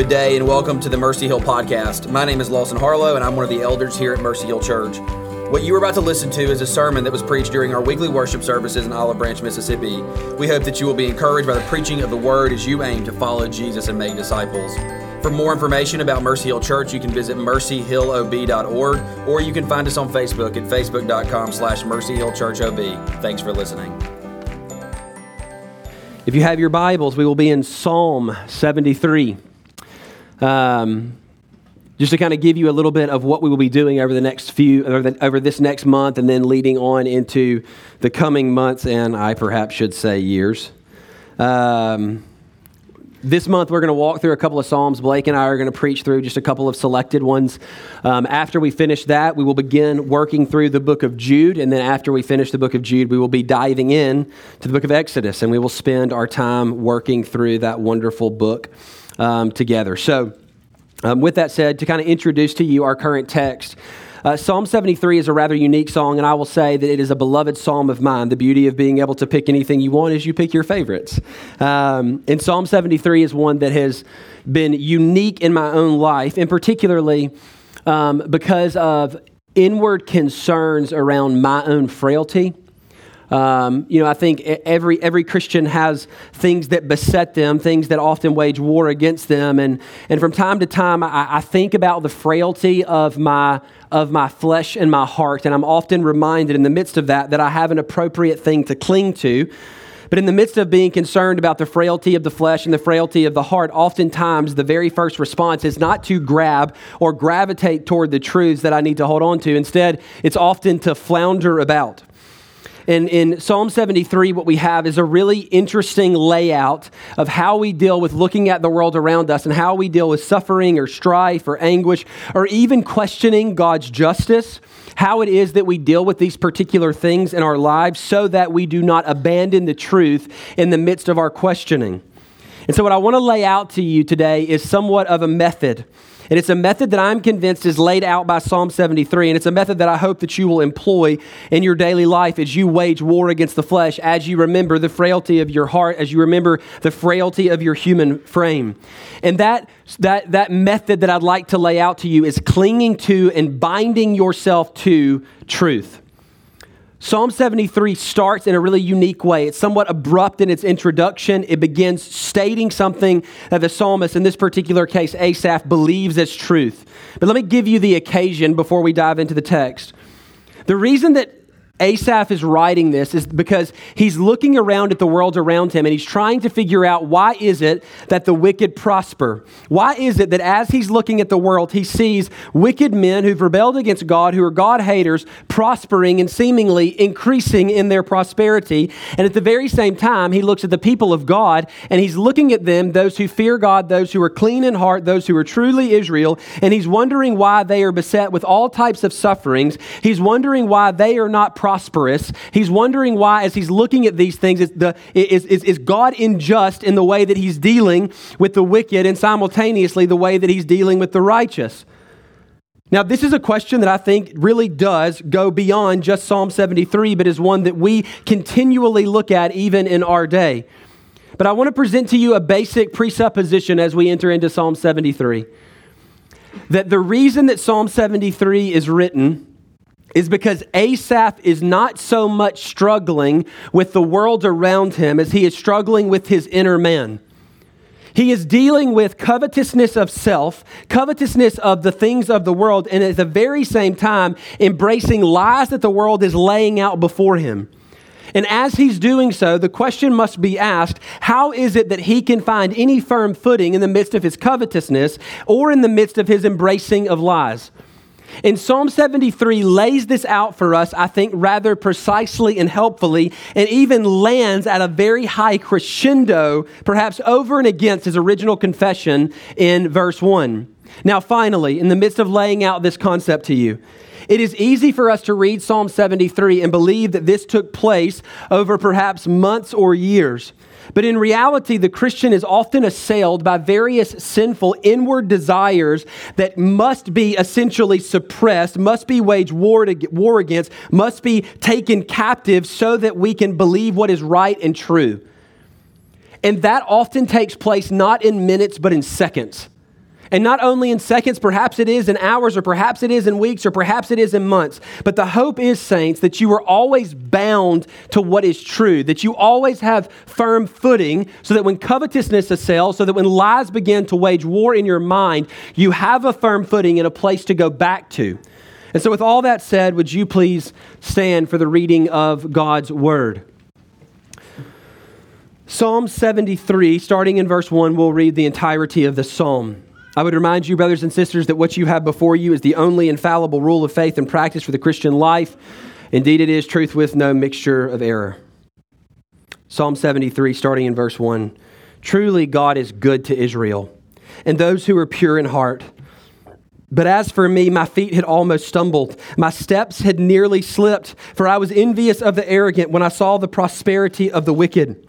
Good day and welcome to the Mercy Hill podcast. My name is Lawson Harlow and I'm one of the elders here at Mercy Hill Church. What you are about to listen to is a sermon that was preached during our weekly worship services in Olive Branch, Mississippi. We hope that you will be encouraged by the preaching of the word as you aim to follow Jesus and make disciples. For more information about Mercy Hill Church, you can visit mercyhillob.org or you can find us on Facebook at facebook.com slash mercyhillchurchob. Thanks for listening. If you have your Bibles, we will be in Psalm 73. Um, just to kind of give you a little bit of what we will be doing over the next few, over, the, over, this next month, and then leading on into the coming months, and I perhaps should say years. Um, this month, we're going to walk through a couple of Psalms. Blake and I are going to preach through just a couple of selected ones. Um, after we finish that, we will begin working through the book of Jude. And then after we finish the book of Jude, we will be diving in to the book of Exodus. And we will spend our time working through that wonderful book um, together. So, um, with that said, to kind of introduce to you our current text, uh, psalm 73 is a rather unique song, and I will say that it is a beloved psalm of mine. The beauty of being able to pick anything you want is you pick your favorites. Um, and Psalm 73 is one that has been unique in my own life, and particularly um, because of inward concerns around my own frailty um, you know, I think every every Christian has things that beset them, things that often wage war against them, and and from time to time, I, I think about the frailty of my of my flesh and my heart, and I'm often reminded in the midst of that that I have an appropriate thing to cling to. But in the midst of being concerned about the frailty of the flesh and the frailty of the heart, oftentimes the very first response is not to grab or gravitate toward the truths that I need to hold on to. Instead, it's often to flounder about. In, in Psalm 73, what we have is a really interesting layout of how we deal with looking at the world around us and how we deal with suffering or strife or anguish or even questioning God's justice, how it is that we deal with these particular things in our lives so that we do not abandon the truth in the midst of our questioning. And so, what I want to lay out to you today is somewhat of a method and it's a method that I'm convinced is laid out by Psalm 73. And it's a method that I hope that you will employ in your daily life as you wage war against the flesh, as you remember the frailty of your heart, as you remember the frailty of your human frame. And that, that, that method that I'd like to lay out to you is clinging to and binding yourself to truth. Psalm 73 starts in a really unique way. It's somewhat abrupt in its introduction. It begins stating something that the psalmist, in this particular case, Asaph, believes as truth. But let me give you the occasion before we dive into the text. The reason that Asaph is writing this is because he's looking around at the world around him and he's trying to figure out why is it that the wicked prosper? Why is it that as he's looking at the world, he sees wicked men who've rebelled against God, who are God haters, prospering and seemingly increasing in their prosperity? And at the very same time, he looks at the people of God and he's looking at them, those who fear God, those who are clean in heart, those who are truly Israel, and he's wondering why they are beset with all types of sufferings. He's wondering why they are not prospering prosperous. He's wondering why, as he's looking at these things, is, the, is, is, is God unjust in the way that he's dealing with the wicked and simultaneously the way that he's dealing with the righteous? Now, this is a question that I think really does go beyond just Psalm 73, but is one that we continually look at even in our day. But I want to present to you a basic presupposition as we enter into Psalm 73 that the reason that Psalm 73 is written is because Asaph is not so much struggling with the world around him as he is struggling with his inner man. He is dealing with covetousness of self, covetousness of the things of the world, and at the very same time, embracing lies that the world is laying out before him. And as he's doing so, the question must be asked how is it that he can find any firm footing in the midst of his covetousness or in the midst of his embracing of lies? And Psalm 73 lays this out for us, I think, rather precisely and helpfully, and even lands at a very high crescendo, perhaps over and against his original confession in verse 1. Now, finally, in the midst of laying out this concept to you, it is easy for us to read Psalm 73 and believe that this took place over perhaps months or years. But in reality, the Christian is often assailed by various sinful inward desires that must be essentially suppressed, must be waged war, to, war against, must be taken captive so that we can believe what is right and true. And that often takes place not in minutes, but in seconds. And not only in seconds, perhaps it is in hours, or perhaps it is in weeks, or perhaps it is in months. But the hope is, saints, that you are always bound to what is true, that you always have firm footing, so that when covetousness assails, so that when lies begin to wage war in your mind, you have a firm footing and a place to go back to. And so, with all that said, would you please stand for the reading of God's word? Psalm 73, starting in verse 1, we'll read the entirety of the psalm. I would remind you, brothers and sisters, that what you have before you is the only infallible rule of faith and practice for the Christian life. Indeed, it is truth with no mixture of error. Psalm 73, starting in verse 1. Truly, God is good to Israel and those who are pure in heart. But as for me, my feet had almost stumbled. My steps had nearly slipped, for I was envious of the arrogant when I saw the prosperity of the wicked.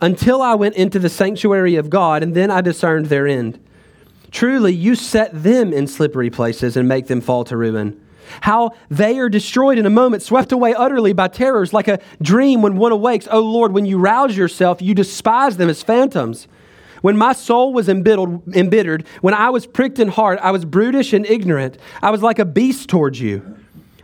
until I went into the sanctuary of God, and then I discerned their end. Truly, you set them in slippery places and make them fall to ruin. How they are destroyed in a moment, swept away utterly by terrors, like a dream when one awakes. Oh Lord, when you rouse yourself, you despise them as phantoms. When my soul was embittered, when I was pricked in heart, I was brutish and ignorant. I was like a beast towards you.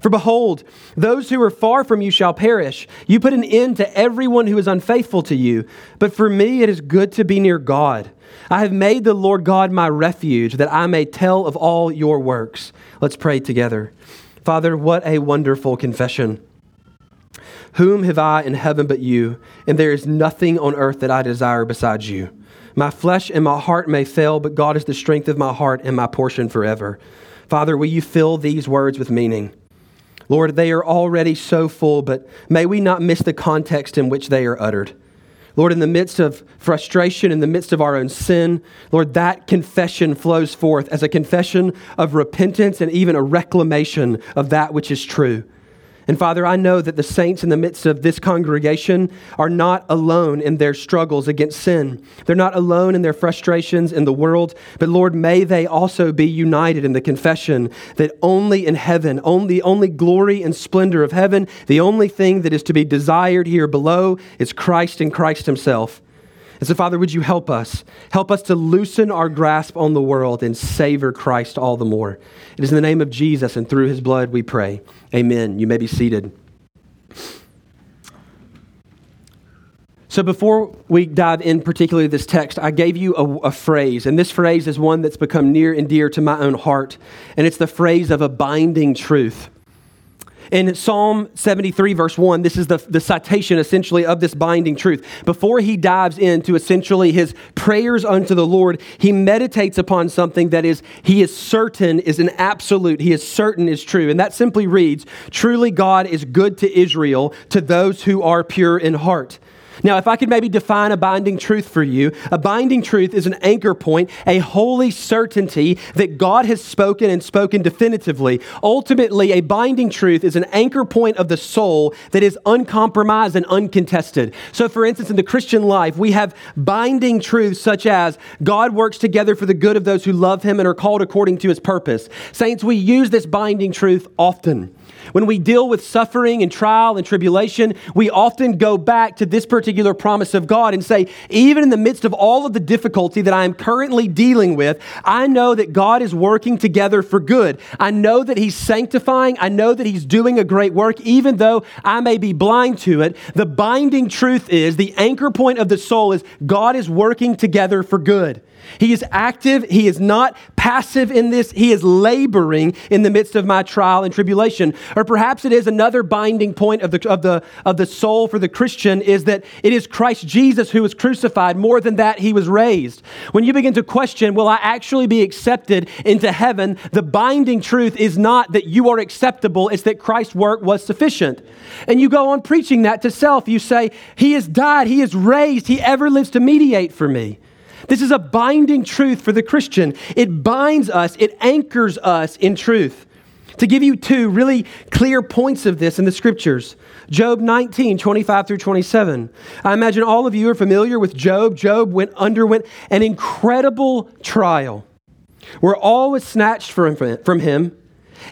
For behold, those who are far from you shall perish. You put an end to everyone who is unfaithful to you. But for me, it is good to be near God. I have made the Lord God my refuge, that I may tell of all your works. Let's pray together. Father, what a wonderful confession. Whom have I in heaven but you? And there is nothing on earth that I desire besides you. My flesh and my heart may fail, but God is the strength of my heart and my portion forever. Father, will you fill these words with meaning? Lord, they are already so full, but may we not miss the context in which they are uttered. Lord, in the midst of frustration, in the midst of our own sin, Lord, that confession flows forth as a confession of repentance and even a reclamation of that which is true. And Father, I know that the saints in the midst of this congregation are not alone in their struggles against sin. They're not alone in their frustrations in the world, but Lord, may they also be united in the confession that only in heaven, only only glory and splendor of heaven, the only thing that is to be desired here below is Christ and Christ himself. And so, Father, would you help us? Help us to loosen our grasp on the world and savor Christ all the more. It is in the name of Jesus and through his blood we pray. Amen. You may be seated. So, before we dive in particularly this text, I gave you a, a, phrase, and this phrase is one that's become near and dear to my own heart, and it's the phrase of a binding truth. In Psalm 73, verse 1, this is the, the citation essentially of this binding truth. Before he dives into essentially his prayers unto the Lord, he meditates upon something that is, he is certain is an absolute, he is certain is true. And that simply reads Truly God is good to Israel, to those who are pure in heart. Now, if I could maybe define a binding truth for you, a binding truth is an anchor point, a holy certainty that God has spoken and spoken definitively. Ultimately, a binding truth is an anchor point of the soul that is uncompromised and uncontested. So, for instance, in the Christian life, we have binding truths such as God works together for the good of those who love him and are called according to his purpose. Saints, we use this binding truth often. When we deal with suffering and trial and tribulation, we often go back to this particular promise of God and say, even in the midst of all of the difficulty that I am currently dealing with, I know that God is working together for good. I know that He's sanctifying. I know that He's doing a great work, even though I may be blind to it. The binding truth is, the anchor point of the soul is God is working together for good. He is active. He is not passive in this. He is laboring in the midst of my trial and tribulation. Or perhaps it is another binding point of the, of the, of the soul for the Christian is that it is Christ Jesus who was crucified. More than that, he was raised. When you begin to question, will I actually be accepted into heaven? The binding truth is not that you are acceptable, it's that Christ's work was sufficient. And you go on preaching that to self. You say, He has died, He is raised, He ever lives to mediate for me. This is a binding truth for the Christian. It binds us, it anchors us in truth. To give you two really clear points of this in the scriptures Job 19, 25 through 27. I imagine all of you are familiar with Job. Job went, underwent an incredible trial where all was snatched from, from him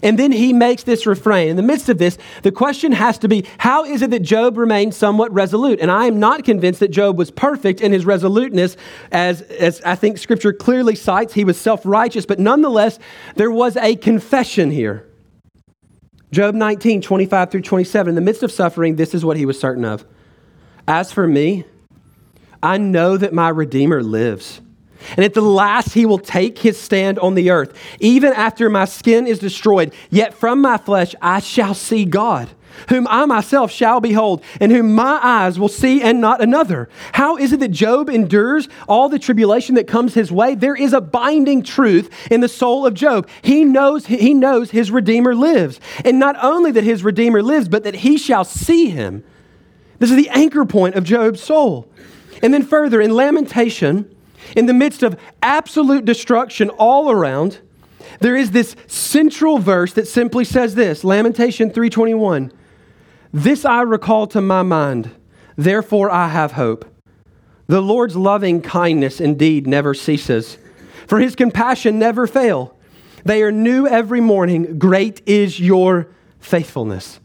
and then he makes this refrain. In the midst of this, the question has to be how is it that Job remained somewhat resolute? And I am not convinced that Job was perfect in his resoluteness, as, as I think scripture clearly cites. He was self righteous, but nonetheless, there was a confession here. Job 19, 25 through 27. In the midst of suffering, this is what he was certain of. As for me, I know that my Redeemer lives and at the last, he will take his stand on the earth. Even after my skin is destroyed, yet from my flesh I shall see God, whom I myself shall behold, and whom my eyes will see and not another. How is it that Job endures all the tribulation that comes his way? There is a binding truth in the soul of Job. He knows, he knows his Redeemer lives. And not only that his Redeemer lives, but that he shall see him. This is the anchor point of Job's soul. And then further, in Lamentation, in the midst of absolute destruction all around, there is this central verse that simply says this Lamentation 321 This I recall to my mind, therefore I have hope. The Lord's loving kindness indeed never ceases, for his compassion never fail. They are new every morning. Great is your faithfulness.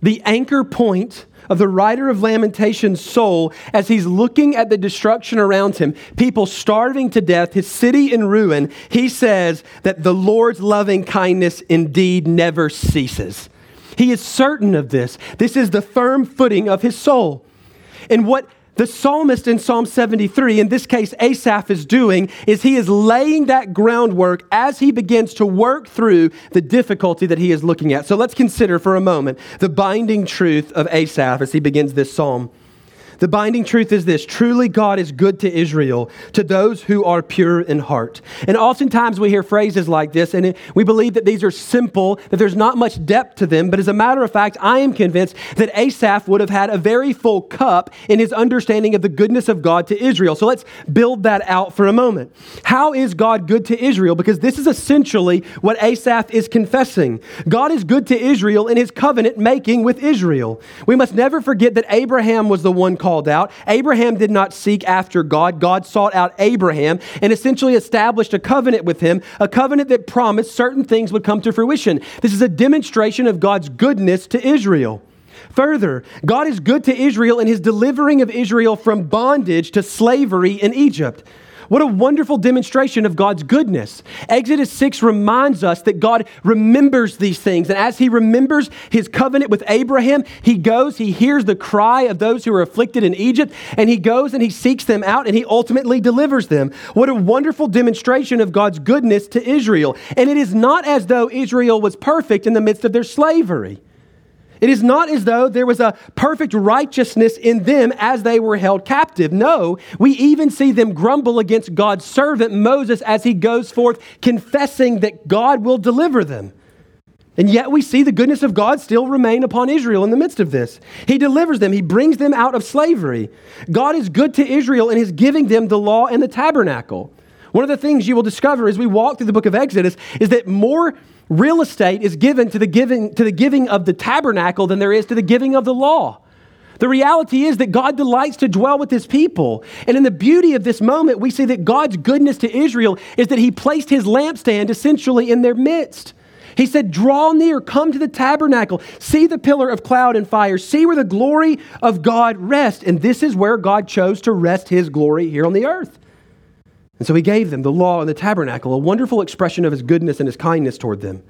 The anchor point of the writer of Lamentations' soul as he's looking at the destruction around him, people starving to death, his city in ruin, he says that the Lord's loving kindness indeed never ceases. He is certain of this. This is the firm footing of his soul. And what the psalmist in Psalm 73, in this case Asaph, is doing is he is laying that groundwork as he begins to work through the difficulty that he is looking at. So let's consider for a moment the binding truth of Asaph as he begins this psalm. The binding truth is this truly, God is good to Israel, to those who are pure in heart. And oftentimes we hear phrases like this, and we believe that these are simple, that there's not much depth to them. But as a matter of fact, I am convinced that Asaph would have had a very full cup in his understanding of the goodness of God to Israel. So let's build that out for a moment. How is God good to Israel? Because this is essentially what Asaph is confessing. God is good to Israel in his covenant making with Israel. We must never forget that Abraham was the one called out. Abraham did not seek after God. God sought out Abraham and essentially established a covenant with him, a covenant that promised certain things would come to fruition. This is a demonstration of God's goodness to Israel. Further, God is good to Israel in his delivering of Israel from bondage to slavery in Egypt. What a wonderful demonstration of God's goodness. Exodus 6 reminds us that God remembers these things. And as he remembers his covenant with Abraham, he goes, he hears the cry of those who are afflicted in Egypt, and he goes and he seeks them out and he ultimately delivers them. What a wonderful demonstration of God's goodness to Israel. And it is not as though Israel was perfect in the midst of their slavery. It is not as though there was a perfect righteousness in them as they were held captive. No, we even see them grumble against God's servant Moses as he goes forth confessing that God will deliver them. And yet we see the goodness of God still remain upon Israel in the midst of this. He delivers them, He brings them out of slavery. God is good to Israel and is giving them the law and the tabernacle. One of the things you will discover as we walk through the book of Exodus is that more real estate is given to the giving, to the giving of the tabernacle than there is to the giving of the law. The reality is that God delights to dwell with his people. And in the beauty of this moment, we see that God's goodness to Israel is that he placed his lampstand essentially in their midst. He said, Draw near, come to the tabernacle, see the pillar of cloud and fire, see where the glory of God rests. And this is where God chose to rest his glory here on the earth. And so he gave them the law and the tabernacle, a wonderful expression of his goodness and his kindness toward them.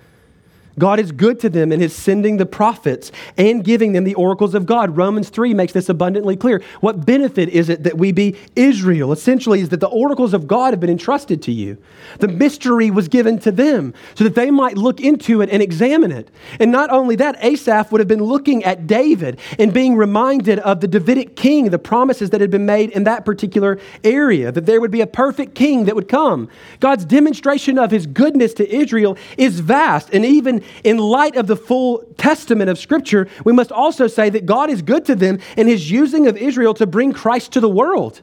God is good to them in his sending the prophets and giving them the oracles of God. Romans 3 makes this abundantly clear. What benefit is it that we be Israel? Essentially, is that the oracles of God have been entrusted to you. The mystery was given to them so that they might look into it and examine it. And not only that, Asaph would have been looking at David and being reminded of the Davidic king, the promises that had been made in that particular area, that there would be a perfect king that would come. God's demonstration of his goodness to Israel is vast and even in light of the full testament of Scripture, we must also say that God is good to them in his using of Israel to bring Christ to the world.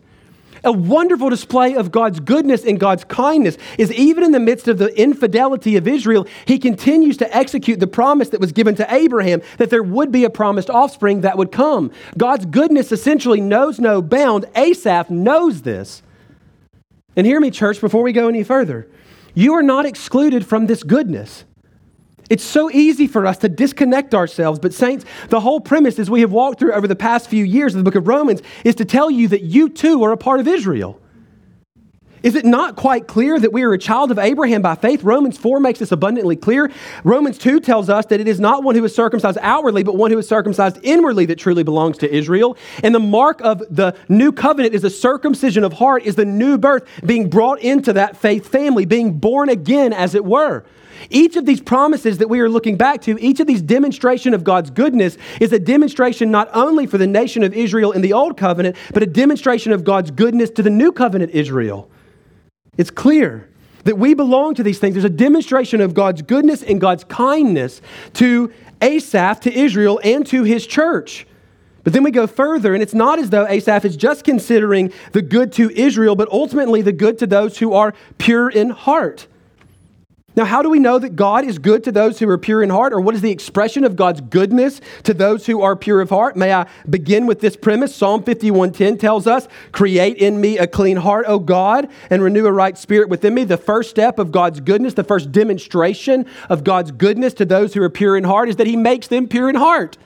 A wonderful display of God's goodness and God's kindness is even in the midst of the infidelity of Israel, he continues to execute the promise that was given to Abraham that there would be a promised offspring that would come. God's goodness essentially knows no bound. Asaph knows this. And hear me, church, before we go any further. You are not excluded from this goodness. It's so easy for us to disconnect ourselves. But, saints, the whole premise as we have walked through over the past few years of the book of Romans is to tell you that you too are a part of Israel. Is it not quite clear that we are a child of Abraham by faith? Romans 4 makes this abundantly clear. Romans 2 tells us that it is not one who is circumcised outwardly, but one who is circumcised inwardly that truly belongs to Israel. And the mark of the new covenant is the circumcision of heart, is the new birth, being brought into that faith family, being born again, as it were. Each of these promises that we are looking back to, each of these demonstration of God's goodness is a demonstration not only for the nation of Israel in the old covenant, but a demonstration of God's goodness to the new covenant Israel. It's clear that we belong to these things. There's a demonstration of God's goodness and God's kindness to Asaph, to Israel, and to his church. But then we go further, and it's not as though Asaph is just considering the good to Israel, but ultimately the good to those who are pure in heart. Now, how do we know that God is good to those who are pure in heart, or what is the expression of God's goodness to those who are pure of heart? May I begin with this premise? Psalm 51:10 tells us, "Create in me a clean heart, O God, and renew a right spirit within me." The first step of God's goodness, the first demonstration of God's goodness to those who are pure in heart is that he makes them pure in heart.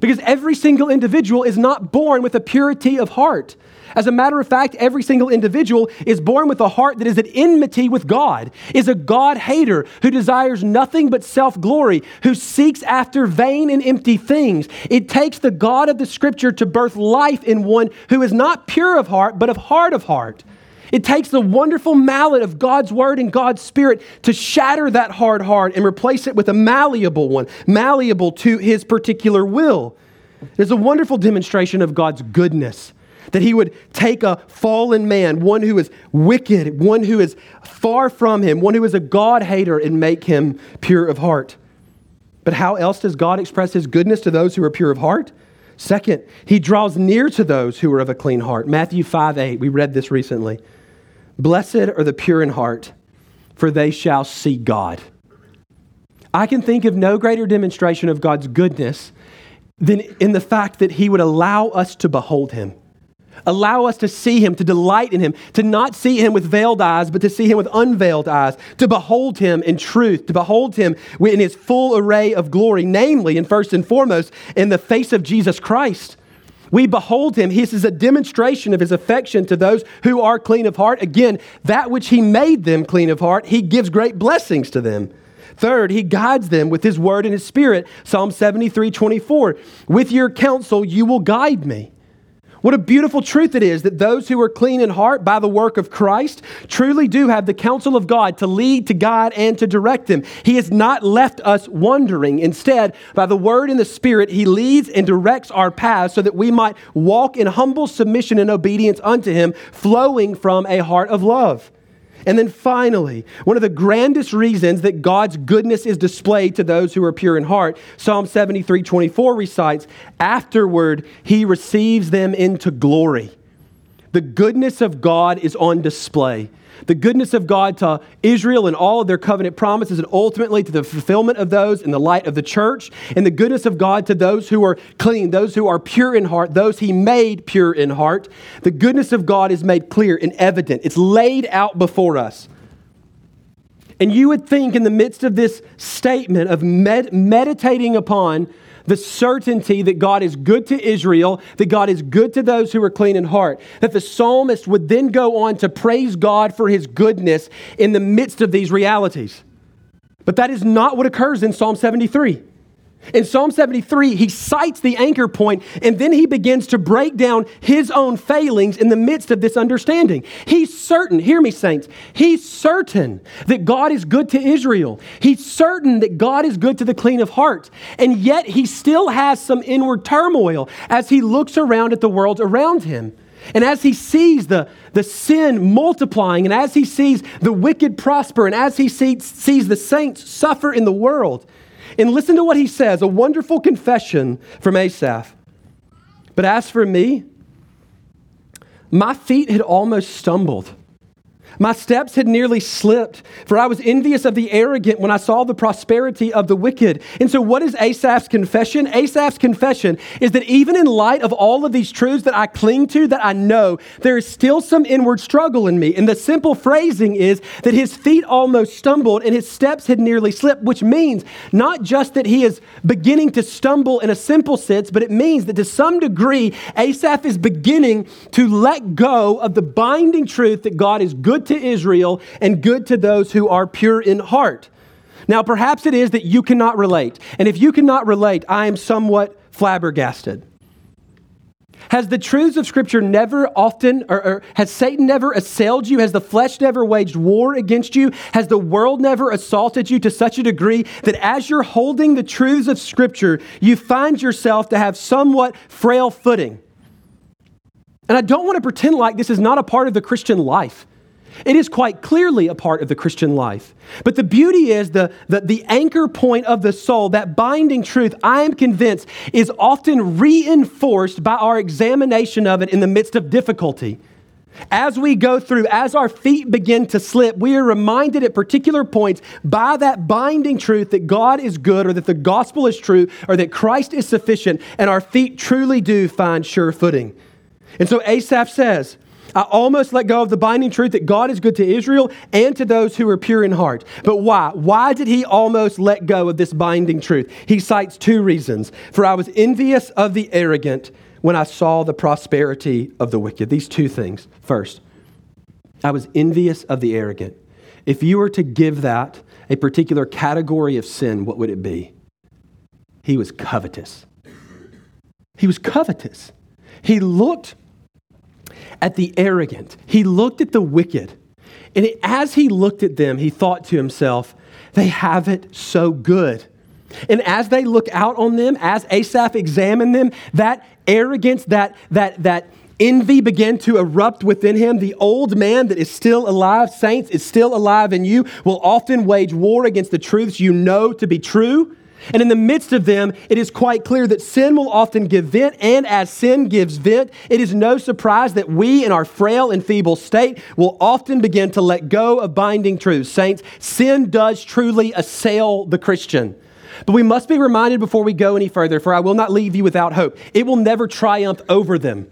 Because every single individual is not born with a purity of heart. As a matter of fact, every single individual is born with a heart that is at enmity with God, is a God hater who desires nothing but self glory, who seeks after vain and empty things. It takes the God of the scripture to birth life in one who is not pure of heart, but of heart of heart. It takes the wonderful mallet of God's word and God's spirit to shatter that hard heart and replace it with a malleable one, malleable to his particular will. There's a wonderful demonstration of God's goodness that he would take a fallen man, one who is wicked, one who is far from him, one who is a God hater, and make him pure of heart. But how else does God express his goodness to those who are pure of heart? Second, he draws near to those who are of a clean heart. Matthew 5 8, we read this recently. Blessed are the pure in heart, for they shall see God. I can think of no greater demonstration of God's goodness than in the fact that he would allow us to behold him. Allow us to see him, to delight in him, to not see him with veiled eyes, but to see him with unveiled eyes, to behold him in truth, to behold him in his full array of glory, namely, and first and foremost, in the face of Jesus Christ. We behold him. This is a demonstration of his affection to those who are clean of heart. Again, that which he made them clean of heart, he gives great blessings to them. Third, he guides them with his word and his spirit. Psalm 73 24. With your counsel, you will guide me. What a beautiful truth it is that those who are clean in heart by the work of Christ truly do have the counsel of God to lead, to guide, and to direct them. He has not left us wandering. Instead, by the word and the spirit, He leads and directs our paths so that we might walk in humble submission and obedience unto Him, flowing from a heart of love. And then finally, one of the grandest reasons that God's goodness is displayed to those who are pure in heart, Psalm 73 24 recites, afterward he receives them into glory. The goodness of God is on display the goodness of God to Israel and all of their covenant promises, and ultimately to the fulfillment of those in the light of the church, and the goodness of God to those who are clean, those who are pure in heart, those He made pure in heart. The goodness of God is made clear and evident, it's laid out before us. And you would think, in the midst of this statement of med- meditating upon the certainty that God is good to Israel, that God is good to those who are clean in heart, that the psalmist would then go on to praise God for his goodness in the midst of these realities. But that is not what occurs in Psalm 73. In Psalm 73, he cites the anchor point and then he begins to break down his own failings in the midst of this understanding. He's certain, hear me, saints, he's certain that God is good to Israel. He's certain that God is good to the clean of heart. And yet he still has some inward turmoil as he looks around at the world around him. And as he sees the, the sin multiplying, and as he sees the wicked prosper, and as he sees, sees the saints suffer in the world, and listen to what he says a wonderful confession from Asaph. But as for me, my feet had almost stumbled. My steps had nearly slipped, for I was envious of the arrogant when I saw the prosperity of the wicked. And so, what is Asaph's confession? Asaph's confession is that even in light of all of these truths that I cling to, that I know, there is still some inward struggle in me. And the simple phrasing is that his feet almost stumbled and his steps had nearly slipped, which means not just that he is beginning to stumble in a simple sense, but it means that to some degree, Asaph is beginning to let go of the binding truth that God is good to Israel and good to those who are pure in heart. Now, perhaps it is that you cannot relate. And if you cannot relate, I am somewhat flabbergasted. Has the truths of Scripture never often, or, or, has Satan never assailed you? Has the flesh never waged war against you? Has the world never assaulted you to such a degree that as you're holding the truths of Scripture, you find yourself to have somewhat frail footing? And I don't want to pretend like this is not a part of the Christian life. It is quite clearly a part of the Christian life. But the beauty is the, the, the, anchor point of the soul, that binding truth, I am convinced, is often reinforced by our examination of it in the midst of difficulty. As we go through, as our feet begin to slip, we are reminded at particular points by that binding truth that God is good or that the gospel is true or that Christ is sufficient, and our feet truly do find sure footing. And so Asaph says, I almost let go of the binding truth that God is good to Israel and to those who are pure in heart. But why? Why did he almost let go of this binding truth? He cites two reasons. For I was envious of the arrogant when I saw the prosperity of the wicked. These two things. First, I was envious of the arrogant. If you were to give that a particular category of sin, what would it be? He was covetous. He was covetous. He looked at the arrogant, he looked at the wicked. And as he looked at them, he thought to himself, they have it so good. And as they look out on them, as Asaph examined them, that arrogance, that, that, that envy began to erupt within him. The old man that is still alive, saints, is still alive in you, will often wage war against the truths you know to be true. And in the midst of them, it is quite clear that sin will often give vent, and as sin gives vent, it is no surprise that we, in our frail and feeble state, will often begin to let go of binding truths. Saints, sin does truly assail the Christian. But we must be reminded before we go any further, for I will not leave you without hope. It will never triumph over them.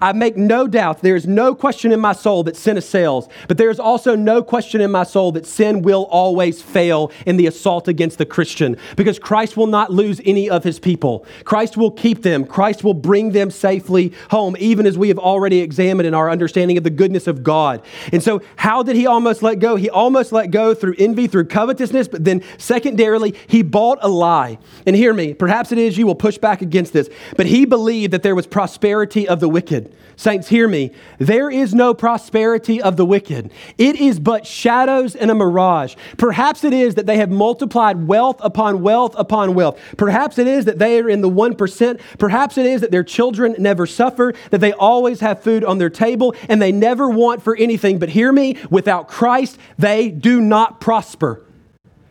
I make no doubt, there is no question in my soul that sin assails, but there is also no question in my soul that sin will always fail in the assault against the Christian because Christ will not lose any of his people. Christ will keep them, Christ will bring them safely home, even as we have already examined in our understanding of the goodness of God. And so, how did he almost let go? He almost let go through envy, through covetousness, but then secondarily, he bought a lie. And hear me, perhaps it is you will push back against this, but he believed that there was prosperity of the wicked wicked. Saints, hear me. There is no prosperity of the wicked. It is but shadows and a mirage. Perhaps it is that they have multiplied wealth upon wealth upon wealth. Perhaps it is that they are in the 1%. Perhaps it is that their children never suffer, that they always have food on their table, and they never want for anything. But hear me, without Christ, they do not prosper.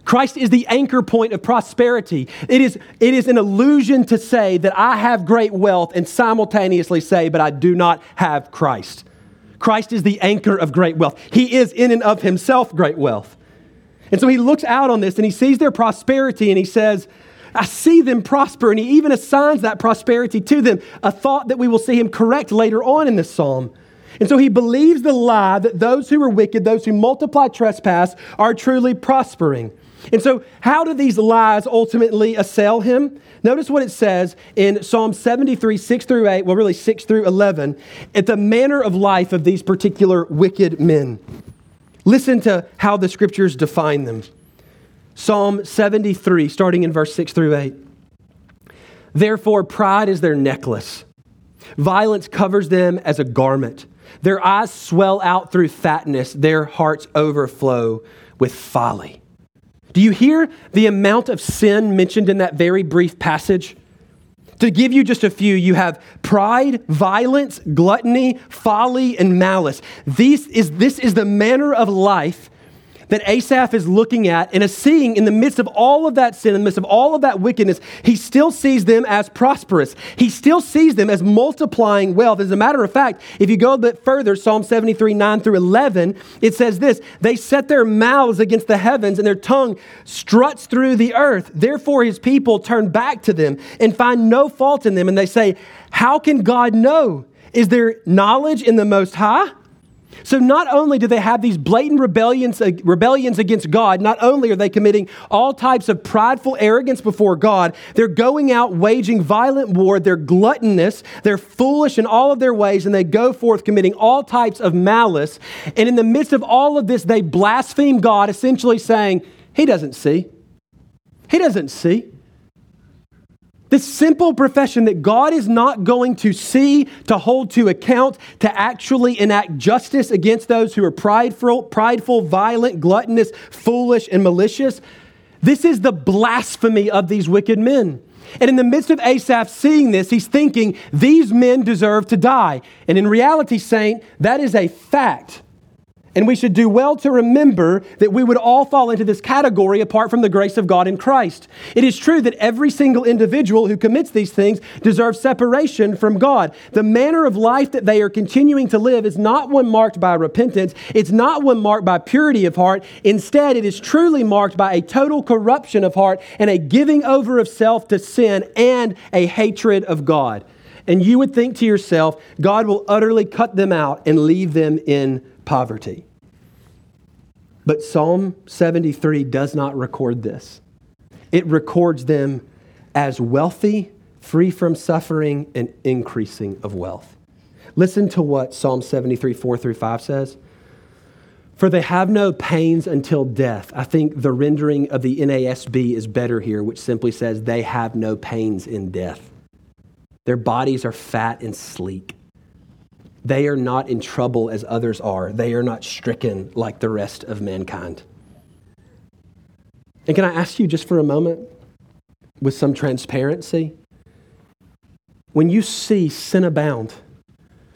Christ is the anchor point of prosperity. It is, it is an illusion to say that I have great wealth and simultaneously say, but I do not have Christ. Christ is the anchor of great wealth. He is in and of himself great wealth. And so he looks out on this and he sees their prosperity and he says, I see them prosper. And he even assigns that prosperity to them, a thought that we will see him correct later on in this psalm. And so he believes the lie that those who are wicked, those who multiply trespass, are truly prospering. And so, how do these lies ultimately assail him? Notice what it says in Psalm 73, 6 through 8, well, really 6 through 11, at the manner of life of these particular wicked men. Listen to how the scriptures define them. Psalm 73, starting in verse 6 through 8. Therefore, pride is their necklace, violence covers them as a garment. Their eyes swell out through fatness, their hearts overflow with folly. Do you hear the amount of sin mentioned in that very brief passage? To give you just a few, you have pride, violence, gluttony, folly, and malice. These is, this is the manner of life that Asaph is looking at and is seeing in the midst of all of that sin, in the midst of all of that wickedness, he still sees them as prosperous. He still sees them as multiplying wealth. As a matter of fact, if you go a bit further, Psalm 73, 9 through 11, it says this They set their mouths against the heavens, and their tongue struts through the earth. Therefore, his people turn back to them and find no fault in them. And they say, How can God know? Is there knowledge in the Most High? So not only do they have these blatant rebellions, uh, rebellions against God, not only are they committing all types of prideful arrogance before God, they're going out waging violent war, they're gluttonous, they're foolish in all of their ways, and they go forth committing all types of malice. And in the midst of all of this, they blaspheme God, essentially saying, He doesn't see. He doesn't see. This simple profession that God is not going to see, to hold to account, to actually enact justice against those who are prideful, prideful, violent, gluttonous, foolish, and malicious. This is the blasphemy of these wicked men. And in the midst of Asaph seeing this, he's thinking, these men deserve to die. And in reality, saint, that is a fact. And we should do well to remember that we would all fall into this category apart from the grace of God in Christ. It is true that every single individual who commits these things deserves separation from God. The manner of life that they are continuing to live is not one marked by repentance, it's not one marked by purity of heart. Instead, it is truly marked by a total corruption of heart and a giving over of self to sin and a hatred of God. And you would think to yourself, God will utterly cut them out and leave them in poverty. But Psalm 73 does not record this. It records them as wealthy, free from suffering, and increasing of wealth. Listen to what Psalm 73, 4 through 5 says. For they have no pains until death. I think the rendering of the NASB is better here, which simply says they have no pains in death. Their bodies are fat and sleek. They are not in trouble as others are. They are not stricken like the rest of mankind. And can I ask you just for a moment, with some transparency? When you see sin abound,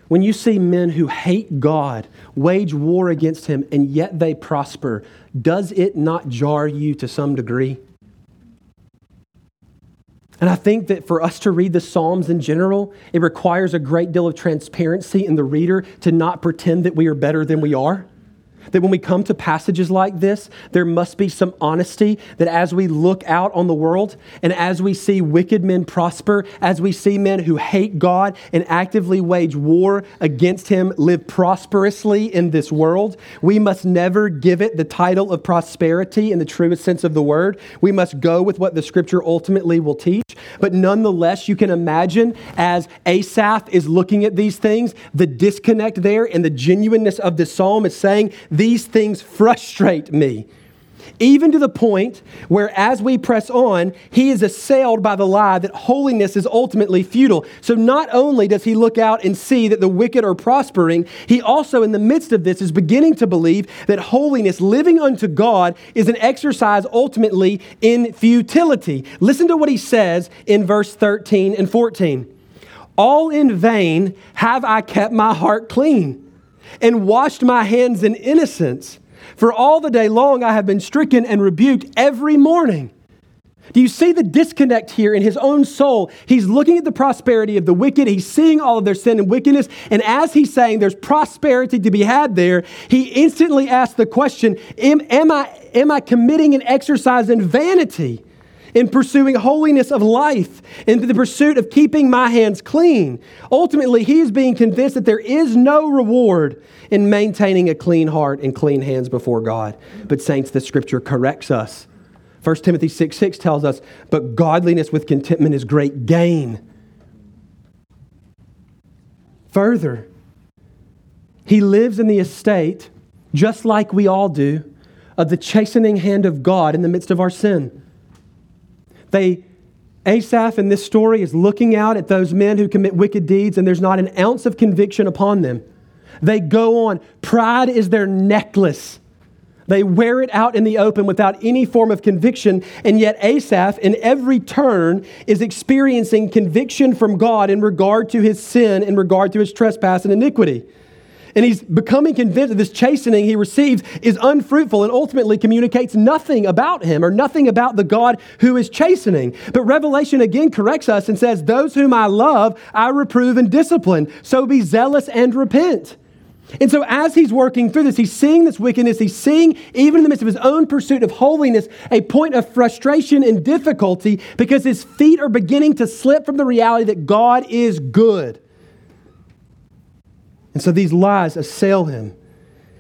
when you see men who hate God wage war against him and yet they prosper, does it not jar you to some degree? And I think that for us to read the Psalms in general, it requires a great deal of transparency in the reader to not pretend that we are better than we are. That when we come to passages like this, there must be some honesty that as we look out on the world and as we see wicked men prosper, as we see men who hate God and actively wage war against Him live prosperously in this world, we must never give it the title of prosperity in the truest sense of the word. We must go with what the scripture ultimately will teach. But nonetheless, you can imagine as Asaph is looking at these things, the disconnect there and the genuineness of the psalm is saying, these things frustrate me. Even to the point where, as we press on, he is assailed by the lie that holiness is ultimately futile. So, not only does he look out and see that the wicked are prospering, he also, in the midst of this, is beginning to believe that holiness, living unto God, is an exercise ultimately in futility. Listen to what he says in verse 13 and 14. All in vain have I kept my heart clean and washed my hands in innocence. For all the day long I have been stricken and rebuked every morning. Do you see the disconnect here in his own soul? He's looking at the prosperity of the wicked. He's seeing all of their sin and wickedness. And as he's saying there's prosperity to be had there, he instantly asks the question Am, am I, am I committing an exercise in vanity? In pursuing holiness of life, in the pursuit of keeping my hands clean. Ultimately, he is being convinced that there is no reward in maintaining a clean heart and clean hands before God. But, saints, the scripture corrects us. 1 Timothy 6 6 tells us, But godliness with contentment is great gain. Further, he lives in the estate, just like we all do, of the chastening hand of God in the midst of our sin. They, Asaph in this story is looking out at those men who commit wicked deeds, and there's not an ounce of conviction upon them. They go on. Pride is their necklace. They wear it out in the open without any form of conviction, and yet Asaph, in every turn, is experiencing conviction from God in regard to his sin, in regard to his trespass and iniquity. And he's becoming convinced that this chastening he receives is unfruitful and ultimately communicates nothing about him or nothing about the God who is chastening. But Revelation again corrects us and says, Those whom I love, I reprove and discipline. So be zealous and repent. And so, as he's working through this, he's seeing this wickedness. He's seeing, even in the midst of his own pursuit of holiness, a point of frustration and difficulty because his feet are beginning to slip from the reality that God is good. And so, these lies assail him.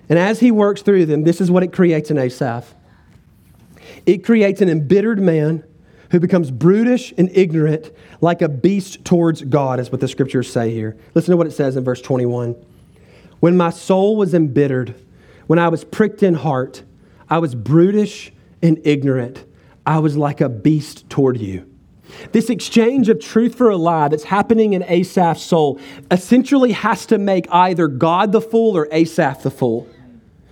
And as he works through them, this is what it creates in Asaph it creates an embittered man who becomes brutish and ignorant like a beast towards God, is what the scriptures say here. Listen to what it says in verse 21. When my soul was embittered, when I was pricked in heart, I was brutish and ignorant. I was like a beast toward you. This exchange of truth for a lie that's happening in Asaph's soul essentially has to make either God the fool or Asaph the fool.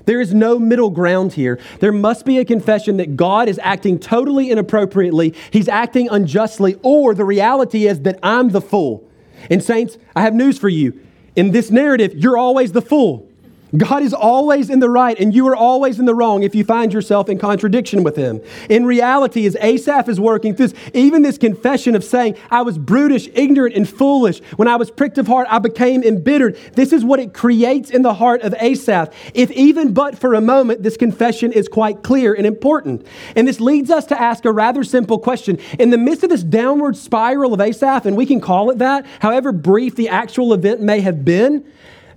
There is no middle ground here. There must be a confession that God is acting totally inappropriately, He's acting unjustly, or the reality is that I'm the fool. And, saints, I have news for you. In this narrative, you're always the fool. God is always in the right and you are always in the wrong if you find yourself in contradiction with him. In reality, as Asaph is working through this, even this confession of saying, I was brutish, ignorant, and foolish. When I was pricked of heart, I became embittered. This is what it creates in the heart of Asaph. If even but for a moment, this confession is quite clear and important. And this leads us to ask a rather simple question. In the midst of this downward spiral of Asaph, and we can call it that, however brief the actual event may have been,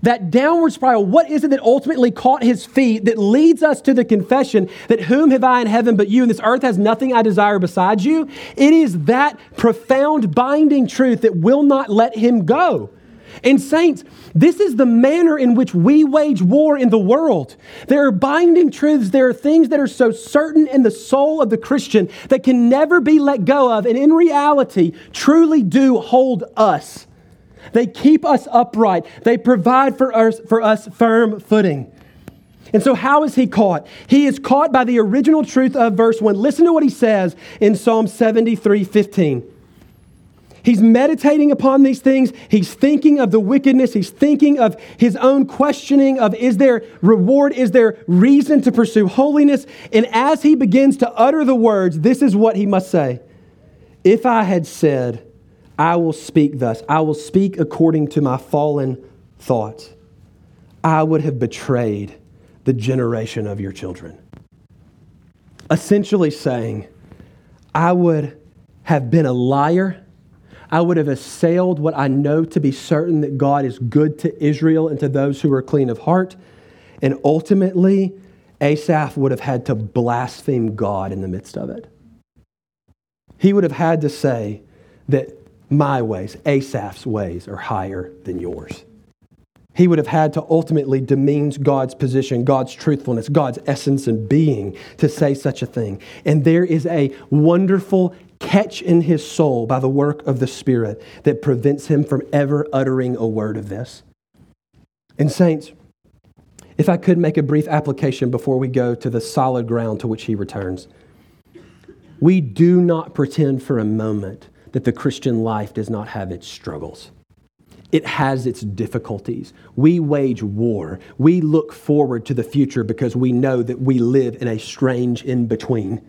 that downward spiral, what is it that ultimately caught his feet that leads us to the confession that whom have I in heaven but you, and this earth has nothing I desire besides you? It is that profound binding truth that will not let him go. And, saints, this is the manner in which we wage war in the world. There are binding truths, there are things that are so certain in the soul of the Christian that can never be let go of, and in reality, truly do hold us. They keep us upright. They provide for us, for us firm footing. And so, how is he caught? He is caught by the original truth of verse 1. Listen to what he says in Psalm 73 15. He's meditating upon these things. He's thinking of the wickedness. He's thinking of his own questioning of is there reward? Is there reason to pursue holiness? And as he begins to utter the words, this is what he must say If I had said, I will speak thus. I will speak according to my fallen thoughts. I would have betrayed the generation of your children. Essentially saying, I would have been a liar. I would have assailed what I know to be certain that God is good to Israel and to those who are clean of heart. And ultimately, Asaph would have had to blaspheme God in the midst of it. He would have had to say that my ways, Asaph's ways, are higher than yours. He would have had to ultimately demean God's position, God's truthfulness, God's essence and being to say such a thing. And there is a wonderful catch in his soul by the work of the Spirit that prevents him from ever uttering a word of this. And, saints, if I could make a brief application before we go to the solid ground to which he returns, we do not pretend for a moment that the Christian life does not have its struggles. It has its difficulties. We wage war. We look forward to the future because we know that we live in a strange in between.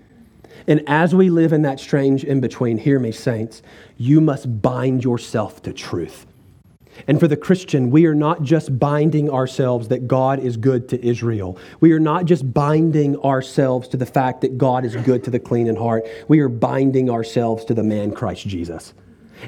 And as we live in that strange in between, hear me, saints, you must bind yourself to truth. And for the Christian, we are not just binding ourselves that God is good to Israel. We are not just binding ourselves to the fact that God is good to the clean in heart. We are binding ourselves to the man Christ Jesus.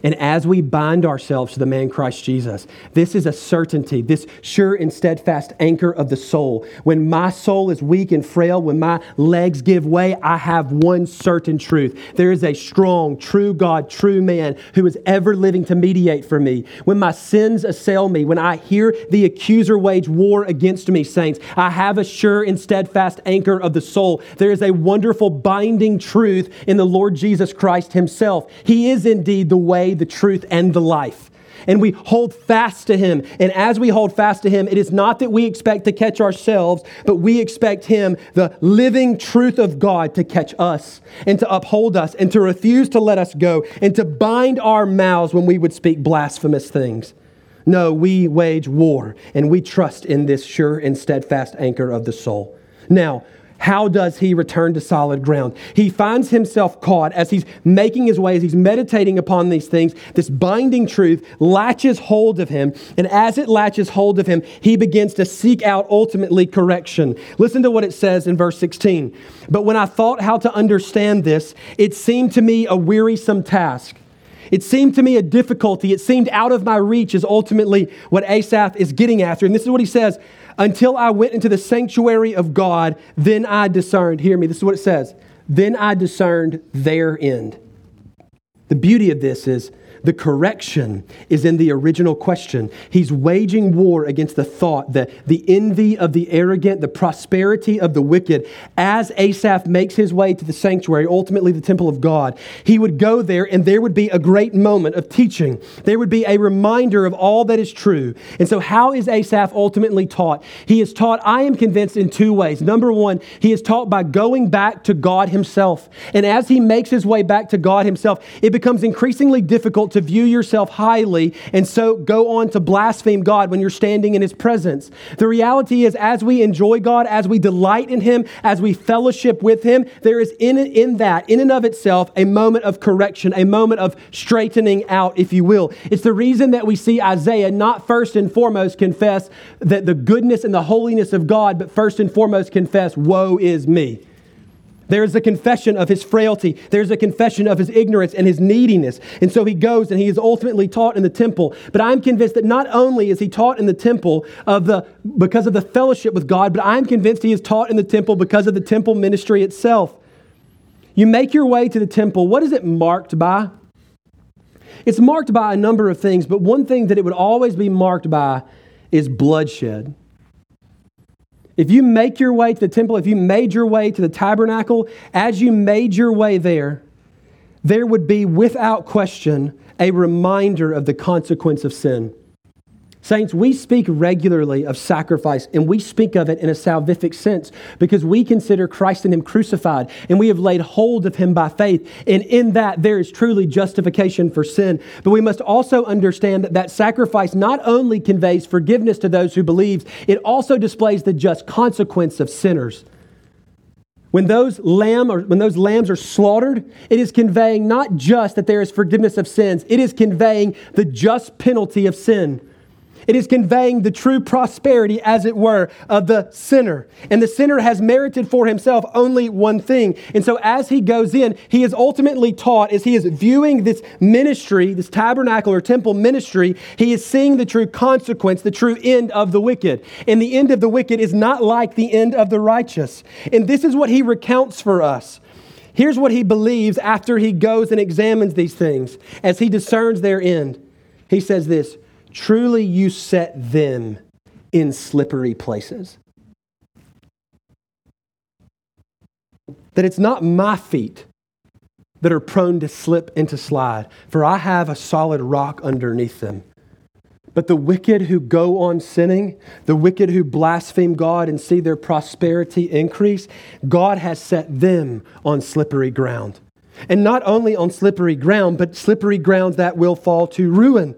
And as we bind ourselves to the man Christ Jesus, this is a certainty, this sure and steadfast anchor of the soul. When my soul is weak and frail, when my legs give way, I have one certain truth. There is a strong, true God, true man who is ever living to mediate for me. When my sins assail me, when I hear the accuser wage war against me, saints, I have a sure and steadfast anchor of the soul. There is a wonderful binding truth in the Lord Jesus Christ himself. He is indeed the way way, the truth, and the life. And we hold fast to him. And as we hold fast to him, it is not that we expect to catch ourselves, but we expect him, the living truth of God, to catch us and to uphold us and to refuse to let us go and to bind our mouths when we would speak blasphemous things. No, we wage war and we trust in this sure and steadfast anchor of the soul. Now, how does he return to solid ground? He finds himself caught as he's making his way, as he's meditating upon these things. This binding truth latches hold of him. And as it latches hold of him, he begins to seek out ultimately correction. Listen to what it says in verse 16. But when I thought how to understand this, it seemed to me a wearisome task. It seemed to me a difficulty. It seemed out of my reach, is ultimately what Asaph is getting after. And this is what he says until I went into the sanctuary of God, then I discerned. Hear me, this is what it says. Then I discerned their end. The beauty of this is the correction is in the original question. He's waging war against the thought, the, the envy of the arrogant, the prosperity of the wicked. As Asaph makes his way to the sanctuary, ultimately the temple of God, he would go there and there would be a great moment of teaching. There would be a reminder of all that is true. And so, how is Asaph ultimately taught? He is taught, I am convinced, in two ways. Number one, he is taught by going back to God himself. And as he makes his way back to God himself, it becomes increasingly difficult to view yourself highly and so go on to blaspheme God when you're standing in His presence. The reality is, as we enjoy God, as we delight in Him, as we fellowship with Him, there is in, in that, in and of itself, a moment of correction, a moment of straightening out, if you will. It's the reason that we see Isaiah not first and foremost confess that the goodness and the holiness of God, but first and foremost confess, Woe is me. There is a confession of his frailty. There's a confession of his ignorance and his neediness. And so he goes and he is ultimately taught in the temple. But I'm convinced that not only is he taught in the temple of the, because of the fellowship with God, but I'm convinced he is taught in the temple because of the temple ministry itself. You make your way to the temple. What is it marked by? It's marked by a number of things, but one thing that it would always be marked by is bloodshed. If you make your way to the temple, if you made your way to the tabernacle, as you made your way there, there would be without question a reminder of the consequence of sin. Saints, we speak regularly of sacrifice and we speak of it in a salvific sense because we consider Christ and Him crucified and we have laid hold of Him by faith. And in that, there is truly justification for sin. But we must also understand that that sacrifice not only conveys forgiveness to those who believe, it also displays the just consequence of sinners. When those, lamb or, when those lambs are slaughtered, it is conveying not just that there is forgiveness of sins, it is conveying the just penalty of sin. It is conveying the true prosperity, as it were, of the sinner. And the sinner has merited for himself only one thing. And so as he goes in, he is ultimately taught, as he is viewing this ministry, this tabernacle or temple ministry, he is seeing the true consequence, the true end of the wicked. And the end of the wicked is not like the end of the righteous. And this is what he recounts for us. Here's what he believes after he goes and examines these things, as he discerns their end. He says this Truly, you set them in slippery places. That it's not my feet that are prone to slip and to slide, for I have a solid rock underneath them. But the wicked who go on sinning, the wicked who blaspheme God and see their prosperity increase, God has set them on slippery ground. And not only on slippery ground, but slippery ground that will fall to ruin.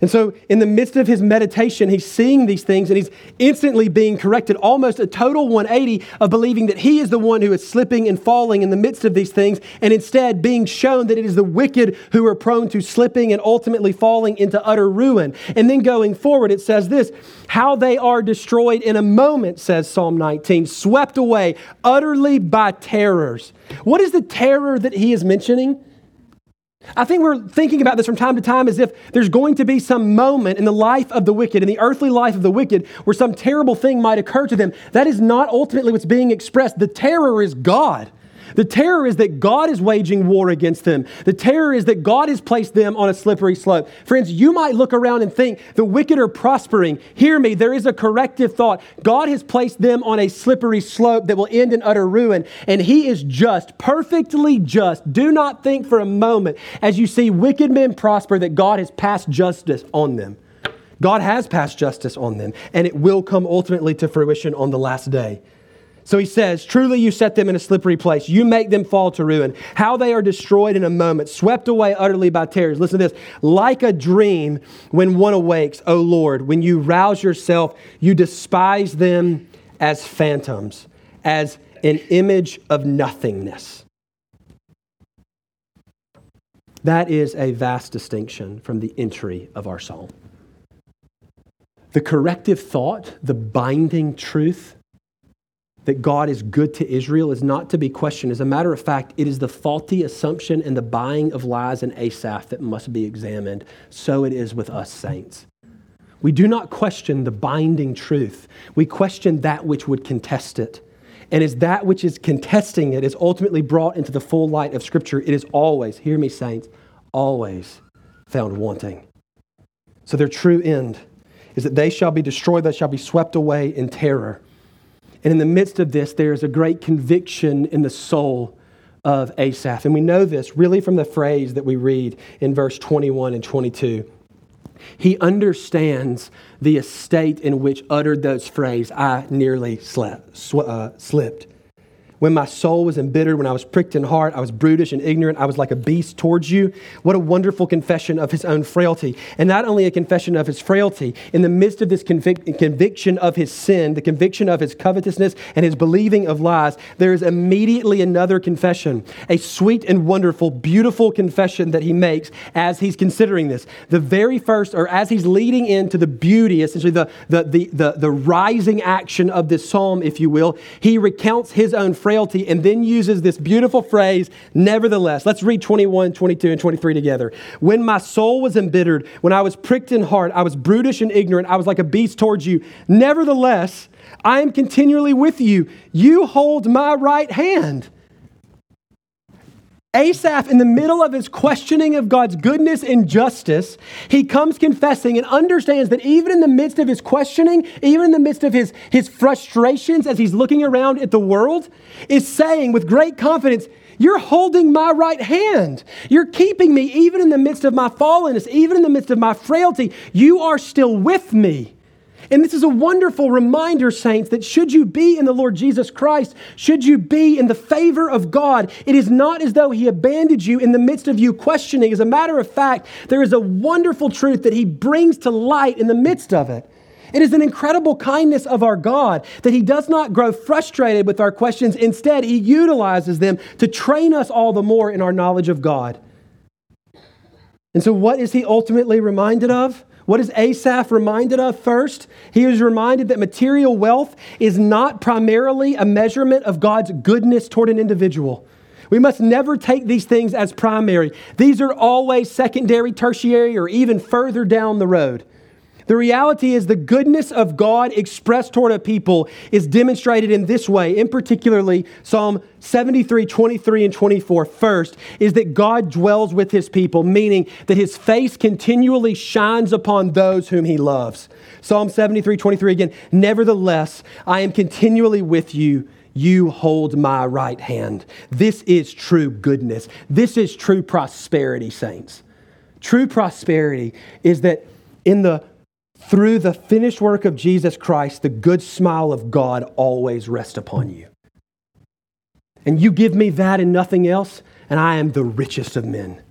And so, in the midst of his meditation, he's seeing these things and he's instantly being corrected, almost a total 180 of believing that he is the one who is slipping and falling in the midst of these things, and instead being shown that it is the wicked who are prone to slipping and ultimately falling into utter ruin. And then going forward, it says this how they are destroyed in a moment, says Psalm 19, swept away utterly by terrors. What is the terror that he is mentioning? I think we're thinking about this from time to time as if there's going to be some moment in the life of the wicked, in the earthly life of the wicked, where some terrible thing might occur to them. That is not ultimately what's being expressed. The terror is God. The terror is that God is waging war against them. The terror is that God has placed them on a slippery slope. Friends, you might look around and think the wicked are prospering. Hear me, there is a corrective thought. God has placed them on a slippery slope that will end in utter ruin, and He is just, perfectly just. Do not think for a moment as you see wicked men prosper that God has passed justice on them. God has passed justice on them, and it will come ultimately to fruition on the last day. So he says, Truly you set them in a slippery place. You make them fall to ruin. How they are destroyed in a moment, swept away utterly by terrors. Listen to this. Like a dream when one awakes, O Lord, when you rouse yourself, you despise them as phantoms, as an image of nothingness. That is a vast distinction from the entry of our psalm. The corrective thought, the binding truth, that God is good to Israel is not to be questioned. As a matter of fact, it is the faulty assumption and the buying of lies in Asaph that must be examined. So it is with us saints. We do not question the binding truth, we question that which would contest it. And as that which is contesting it is ultimately brought into the full light of Scripture, it is always, hear me, saints, always found wanting. So their true end is that they shall be destroyed, they shall be swept away in terror. And in the midst of this, there is a great conviction in the soul of Asaph. And we know this really from the phrase that we read in verse 21 and 22. He understands the estate in which uttered those phrases, I nearly slept, sw- uh, slipped. When my soul was embittered, when I was pricked in heart, I was brutish and ignorant, I was like a beast towards you. What a wonderful confession of his own frailty. And not only a confession of his frailty, in the midst of this convic- conviction of his sin, the conviction of his covetousness and his believing of lies, there is immediately another confession, a sweet and wonderful, beautiful confession that he makes as he's considering this. The very first, or as he's leading into the beauty, essentially the, the, the, the, the rising action of this psalm, if you will, he recounts his own frailty frailty, and then uses this beautiful phrase, nevertheless. Let's read 21, 22, and 23 together. When my soul was embittered, when I was pricked in heart, I was brutish and ignorant, I was like a beast towards you. Nevertheless, I am continually with you. You hold my right hand. Asaph, in the middle of his questioning of God's goodness and justice, he comes confessing and understands that even in the midst of his questioning, even in the midst of his, his frustrations as he's looking around at the world, is saying with great confidence, You're holding my right hand. You're keeping me even in the midst of my fallenness, even in the midst of my frailty. You are still with me. And this is a wonderful reminder, saints, that should you be in the Lord Jesus Christ, should you be in the favor of God, it is not as though He abandoned you in the midst of you questioning. As a matter of fact, there is a wonderful truth that He brings to light in the midst of it. It is an incredible kindness of our God that He does not grow frustrated with our questions. Instead, He utilizes them to train us all the more in our knowledge of God. And so, what is He ultimately reminded of? What is Asaph reminded of first? He is reminded that material wealth is not primarily a measurement of God's goodness toward an individual. We must never take these things as primary. These are always secondary, tertiary, or even further down the road. The reality is the goodness of God expressed toward a people is demonstrated in this way, in particularly Psalm 73, 23, and 24. First is that God dwells with his people, meaning that his face continually shines upon those whom he loves. Psalm 73, 23 again, nevertheless, I am continually with you you hold my right hand. This is true goodness. This is true prosperity, saints. True prosperity is that in the through the finished work of Jesus Christ, the good smile of God always rests upon you. And you give me that and nothing else, and I am the richest of men.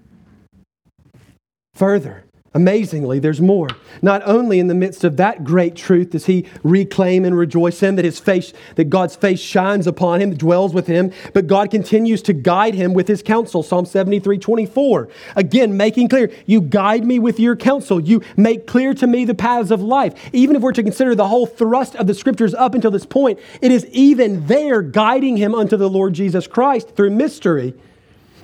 Further, Amazingly, there's more. Not only in the midst of that great truth does he reclaim and rejoice in that his face, that God's face shines upon him, dwells with him, but God continues to guide him with his counsel. Psalm 73, 24. Again, making clear, you guide me with your counsel. You make clear to me the paths of life. Even if we're to consider the whole thrust of the scriptures up until this point, it is even there guiding him unto the Lord Jesus Christ through mystery.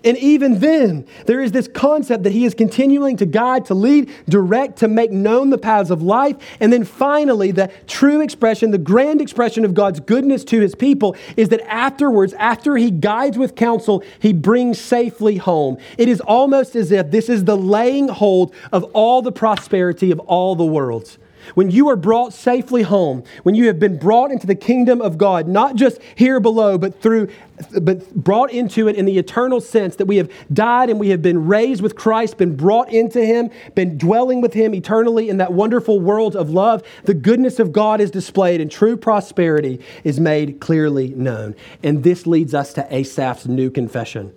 And even then, there is this concept that he is continuing to guide, to lead, direct, to make known the paths of life. And then finally, the true expression, the grand expression of God's goodness to his people is that afterwards, after he guides with counsel, he brings safely home. It is almost as if this is the laying hold of all the prosperity of all the worlds. When you are brought safely home, when you have been brought into the kingdom of God, not just here below, but through but brought into it in the eternal sense that we have died and we have been raised with Christ, been brought into him, been dwelling with him eternally in that wonderful world of love, the goodness of God is displayed and true prosperity is made clearly known. And this leads us to Asaph's new confession.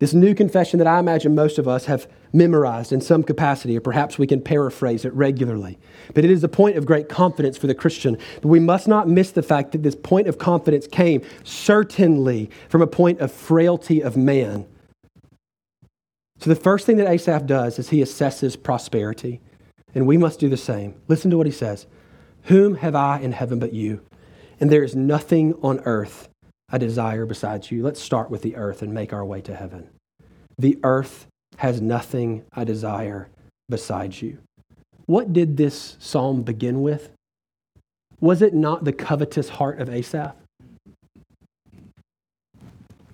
This new confession that I imagine most of us have memorized in some capacity, or perhaps we can paraphrase it regularly. But it is a point of great confidence for the Christian. But we must not miss the fact that this point of confidence came certainly from a point of frailty of man. So the first thing that Asaph does is he assesses prosperity. And we must do the same. Listen to what he says Whom have I in heaven but you? And there is nothing on earth I desire besides you. Let's start with the earth and make our way to heaven. The earth has nothing I desire besides you. What did this psalm begin with? Was it not the covetous heart of Asaph?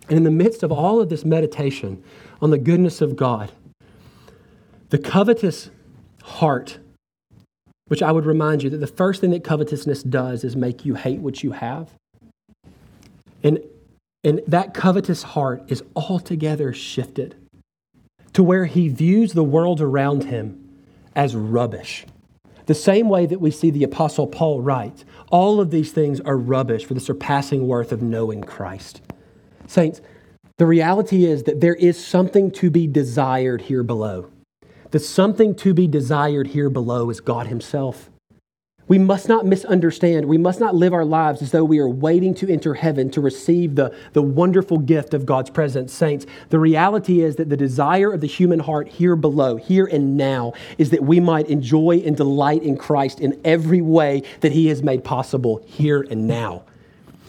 And in the midst of all of this meditation on the goodness of God, the covetous heart, which I would remind you that the first thing that covetousness does is make you hate what you have. And, and that covetous heart is altogether shifted to where he views the world around him as rubbish. The same way that we see the Apostle Paul write, all of these things are rubbish for the surpassing worth of knowing Christ. Saints, the reality is that there is something to be desired here below. The something to be desired here below is God Himself. We must not misunderstand. We must not live our lives as though we are waiting to enter heaven to receive the, the wonderful gift of God's presence. Saints, the reality is that the desire of the human heart here below, here and now, is that we might enjoy and delight in Christ in every way that He has made possible here and now.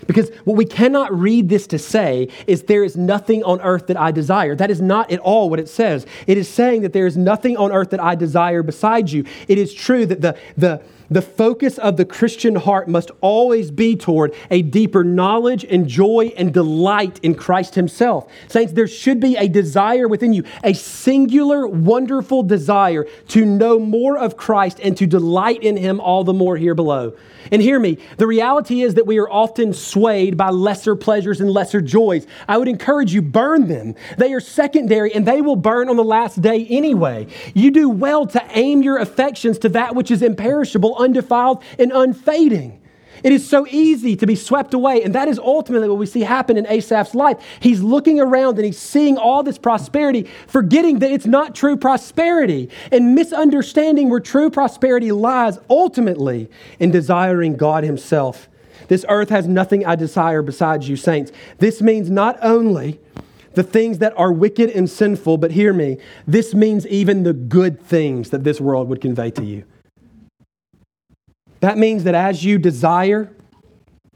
Because what we cannot read this to say is there is nothing on earth that I desire. That is not at all what it says. It is saying that there is nothing on earth that I desire besides you. It is true that the, the, the focus of the Christian heart must always be toward a deeper knowledge and joy and delight in Christ Himself. Saints, there should be a desire within you, a singular, wonderful desire to know more of Christ and to delight in Him all the more here below. And hear me, the reality is that we are often swayed by lesser pleasures and lesser joys. I would encourage you, burn them. They are secondary and they will burn on the last day anyway. You do well to aim your affections to that which is imperishable, undefiled, and unfading. It is so easy to be swept away. And that is ultimately what we see happen in Asaph's life. He's looking around and he's seeing all this prosperity, forgetting that it's not true prosperity and misunderstanding where true prosperity lies ultimately in desiring God Himself. This earth has nothing I desire besides you, saints. This means not only the things that are wicked and sinful, but hear me, this means even the good things that this world would convey to you. That means that as you desire,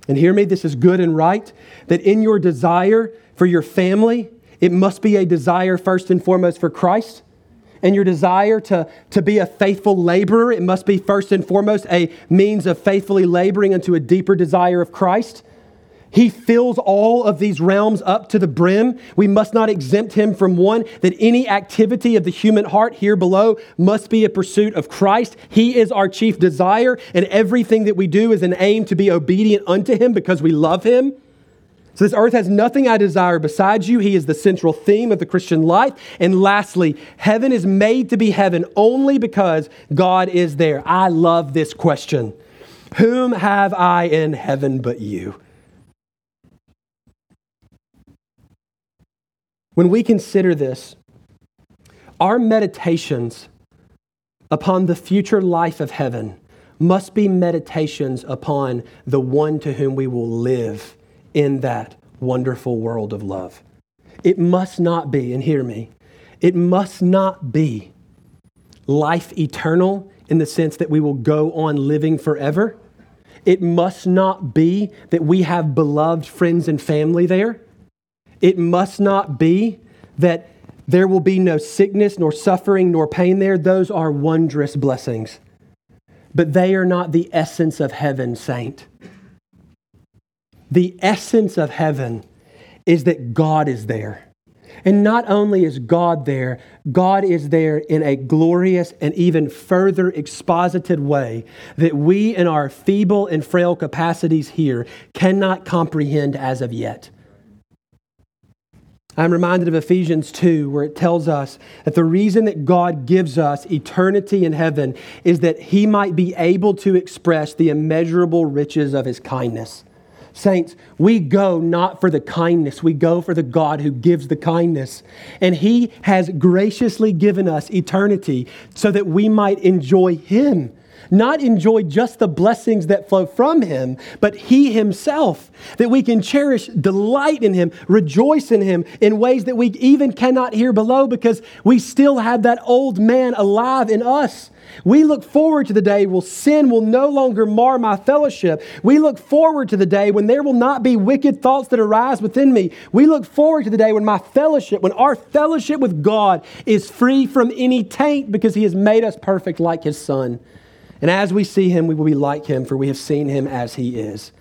and hear me, this is good and right, that in your desire for your family, it must be a desire first and foremost for Christ. And your desire to, to be a faithful laborer, it must be first and foremost a means of faithfully laboring unto a deeper desire of Christ. He fills all of these realms up to the brim. We must not exempt him from one, that any activity of the human heart here below must be a pursuit of Christ. He is our chief desire, and everything that we do is an aim to be obedient unto him because we love him. So, this earth has nothing I desire besides you. He is the central theme of the Christian life. And lastly, heaven is made to be heaven only because God is there. I love this question Whom have I in heaven but you? When we consider this, our meditations upon the future life of heaven must be meditations upon the one to whom we will live in that wonderful world of love. It must not be, and hear me, it must not be life eternal in the sense that we will go on living forever. It must not be that we have beloved friends and family there. It must not be that there will be no sickness, nor suffering, nor pain there. Those are wondrous blessings. But they are not the essence of heaven, saint. The essence of heaven is that God is there. And not only is God there, God is there in a glorious and even further exposited way that we, in our feeble and frail capacities here, cannot comprehend as of yet. I'm reminded of Ephesians 2, where it tells us that the reason that God gives us eternity in heaven is that He might be able to express the immeasurable riches of His kindness. Saints, we go not for the kindness, we go for the God who gives the kindness. And He has graciously given us eternity so that we might enjoy Him not enjoy just the blessings that flow from Him, but He Himself, that we can cherish delight in Him, rejoice in Him in ways that we even cannot hear below because we still have that old man alive in us. We look forward to the day when sin will no longer mar my fellowship. We look forward to the day when there will not be wicked thoughts that arise within me. We look forward to the day when my fellowship, when our fellowship with God is free from any taint because He has made us perfect like His Son. And as we see him, we will be like him, for we have seen him as he is.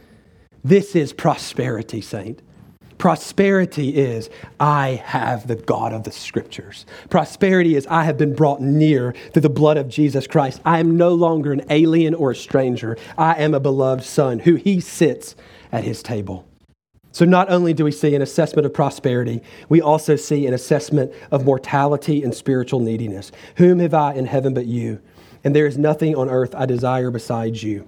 This is prosperity, saint. Prosperity is, I have the God of the scriptures. Prosperity is, I have been brought near through the blood of Jesus Christ. I am no longer an alien or a stranger. I am a beloved son who he sits at his table. So, not only do we see an assessment of prosperity, we also see an assessment of mortality and spiritual neediness. Whom have I in heaven but you? And there is nothing on earth I desire besides you.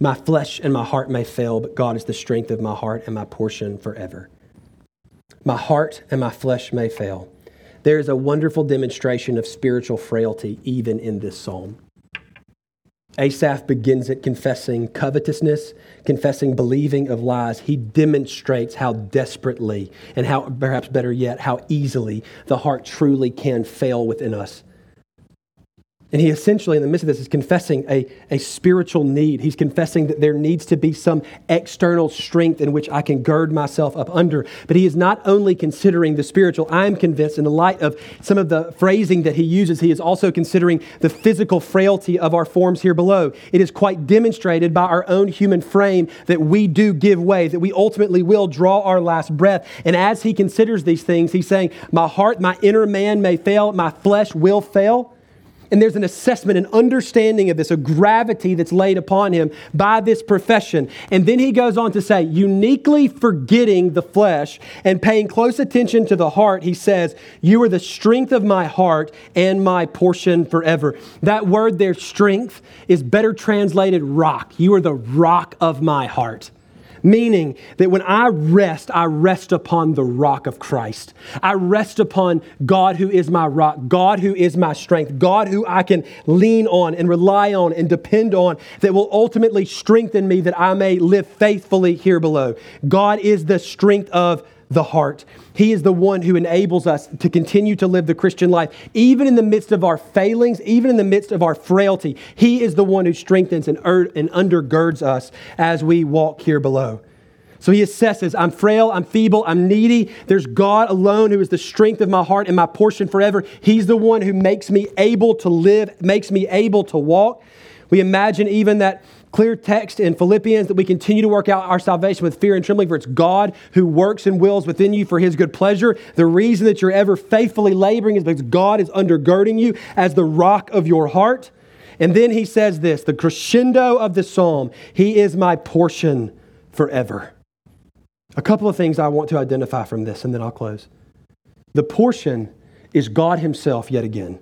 My flesh and my heart may fail, but God is the strength of my heart and my portion forever. My heart and my flesh may fail. There is a wonderful demonstration of spiritual frailty even in this psalm. Asaph begins it confessing covetousness, confessing believing of lies. He demonstrates how desperately and how, perhaps better yet, how easily the heart truly can fail within us. And he essentially, in the midst of this, is confessing a, a spiritual need. He's confessing that there needs to be some external strength in which I can gird myself up under. But he is not only considering the spiritual, I'm convinced, in the light of some of the phrasing that he uses, he is also considering the physical frailty of our forms here below. It is quite demonstrated by our own human frame that we do give way, that we ultimately will draw our last breath. And as he considers these things, he's saying, My heart, my inner man may fail, my flesh will fail. And there's an assessment, an understanding of this, a gravity that's laid upon him by this profession. And then he goes on to say, uniquely forgetting the flesh and paying close attention to the heart, he says, You are the strength of my heart and my portion forever. That word there, strength, is better translated rock. You are the rock of my heart. Meaning that when I rest, I rest upon the rock of Christ. I rest upon God who is my rock, God who is my strength, God who I can lean on and rely on and depend on that will ultimately strengthen me that I may live faithfully here below. God is the strength of the heart. He is the one who enables us to continue to live the Christian life, even in the midst of our failings, even in the midst of our frailty. He is the one who strengthens and, er- and undergirds us as we walk here below. So he assesses I'm frail, I'm feeble, I'm needy. There's God alone who is the strength of my heart and my portion forever. He's the one who makes me able to live, makes me able to walk. We imagine even that clear text in Philippians that we continue to work out our salvation with fear and trembling, for it's God who works and wills within you for his good pleasure. The reason that you're ever faithfully laboring is because God is undergirding you as the rock of your heart. And then he says this the crescendo of the psalm He is my portion forever. A couple of things I want to identify from this, and then I'll close. The portion is God Himself yet again.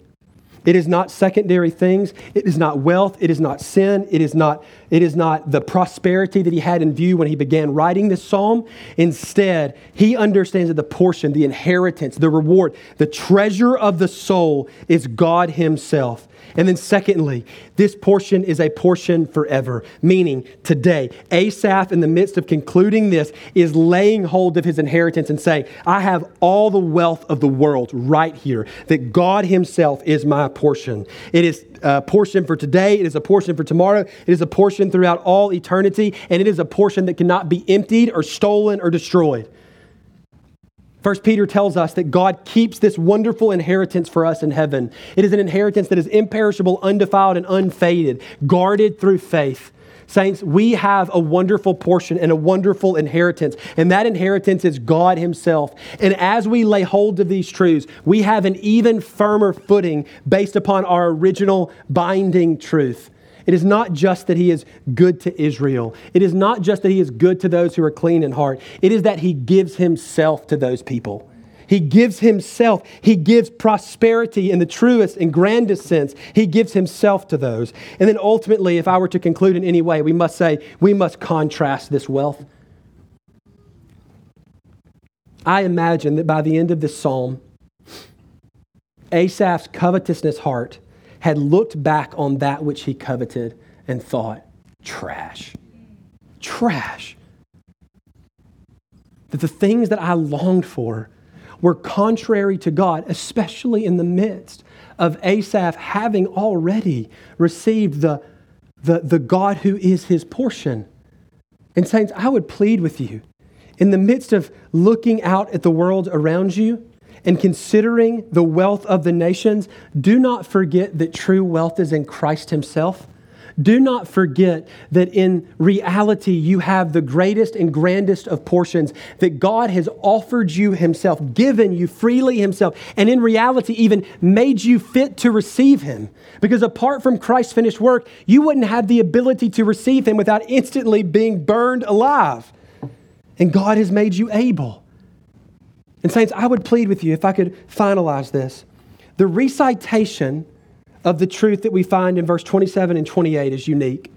It is not secondary things. It is not wealth. It is not sin. It is not, it is not the prosperity that he had in view when he began writing this psalm. Instead, he understands that the portion, the inheritance, the reward, the treasure of the soul is God himself. And then, secondly, this portion is a portion forever, meaning today. Asaph, in the midst of concluding this, is laying hold of his inheritance and saying, I have all the wealth of the world right here, that God Himself is my portion. It is a portion for today, it is a portion for tomorrow, it is a portion throughout all eternity, and it is a portion that cannot be emptied or stolen or destroyed. First Peter tells us that God keeps this wonderful inheritance for us in heaven. It is an inheritance that is imperishable, undefiled, and unfaded, guarded through faith. Saints, we have a wonderful portion and a wonderful inheritance, and that inheritance is God Himself. And as we lay hold of these truths, we have an even firmer footing based upon our original binding truth. It is not just that he is good to Israel. It is not just that he is good to those who are clean in heart. It is that he gives himself to those people. He gives himself. He gives prosperity in the truest and grandest sense. He gives himself to those. And then ultimately, if I were to conclude in any way, we must say we must contrast this wealth. I imagine that by the end of this psalm, Asaph's covetousness heart had looked back on that which he coveted and thought, trash, trash. That the things that I longed for were contrary to God, especially in the midst of Asaph having already received the, the, the God who is his portion. And, saints, I would plead with you in the midst of looking out at the world around you and considering the wealth of the nations, do not forget that true wealth is in Christ Himself. Do not forget that in reality you have the greatest and grandest of portions, that God has offered you Himself, given you freely Himself, and in reality even made you fit to receive Him. Because apart from Christ's finished work, you wouldn't have the ability to receive Him without instantly being burned alive. And God has made you able. And, Saints, I would plead with you if I could finalize this. The recitation of the truth that we find in verse 27 and 28 is unique.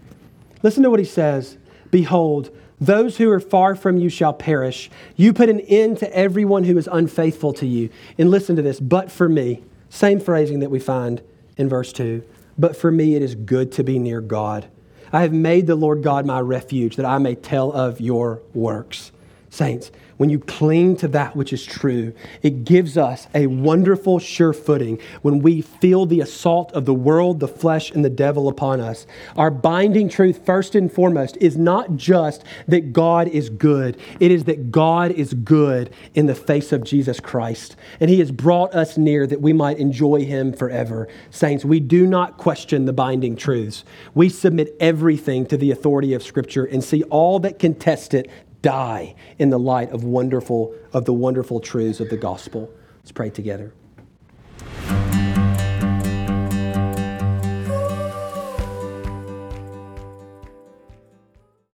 Listen to what he says Behold, those who are far from you shall perish. You put an end to everyone who is unfaithful to you. And listen to this, but for me, same phrasing that we find in verse 2. But for me, it is good to be near God. I have made the Lord God my refuge that I may tell of your works. Saints, when you cling to that which is true, it gives us a wonderful, sure footing when we feel the assault of the world, the flesh, and the devil upon us. Our binding truth, first and foremost, is not just that God is good, it is that God is good in the face of Jesus Christ. And He has brought us near that we might enjoy Him forever. Saints, we do not question the binding truths. We submit everything to the authority of Scripture and see all that contest it die in the light of wonderful of the wonderful truths of the gospel. Let's pray together.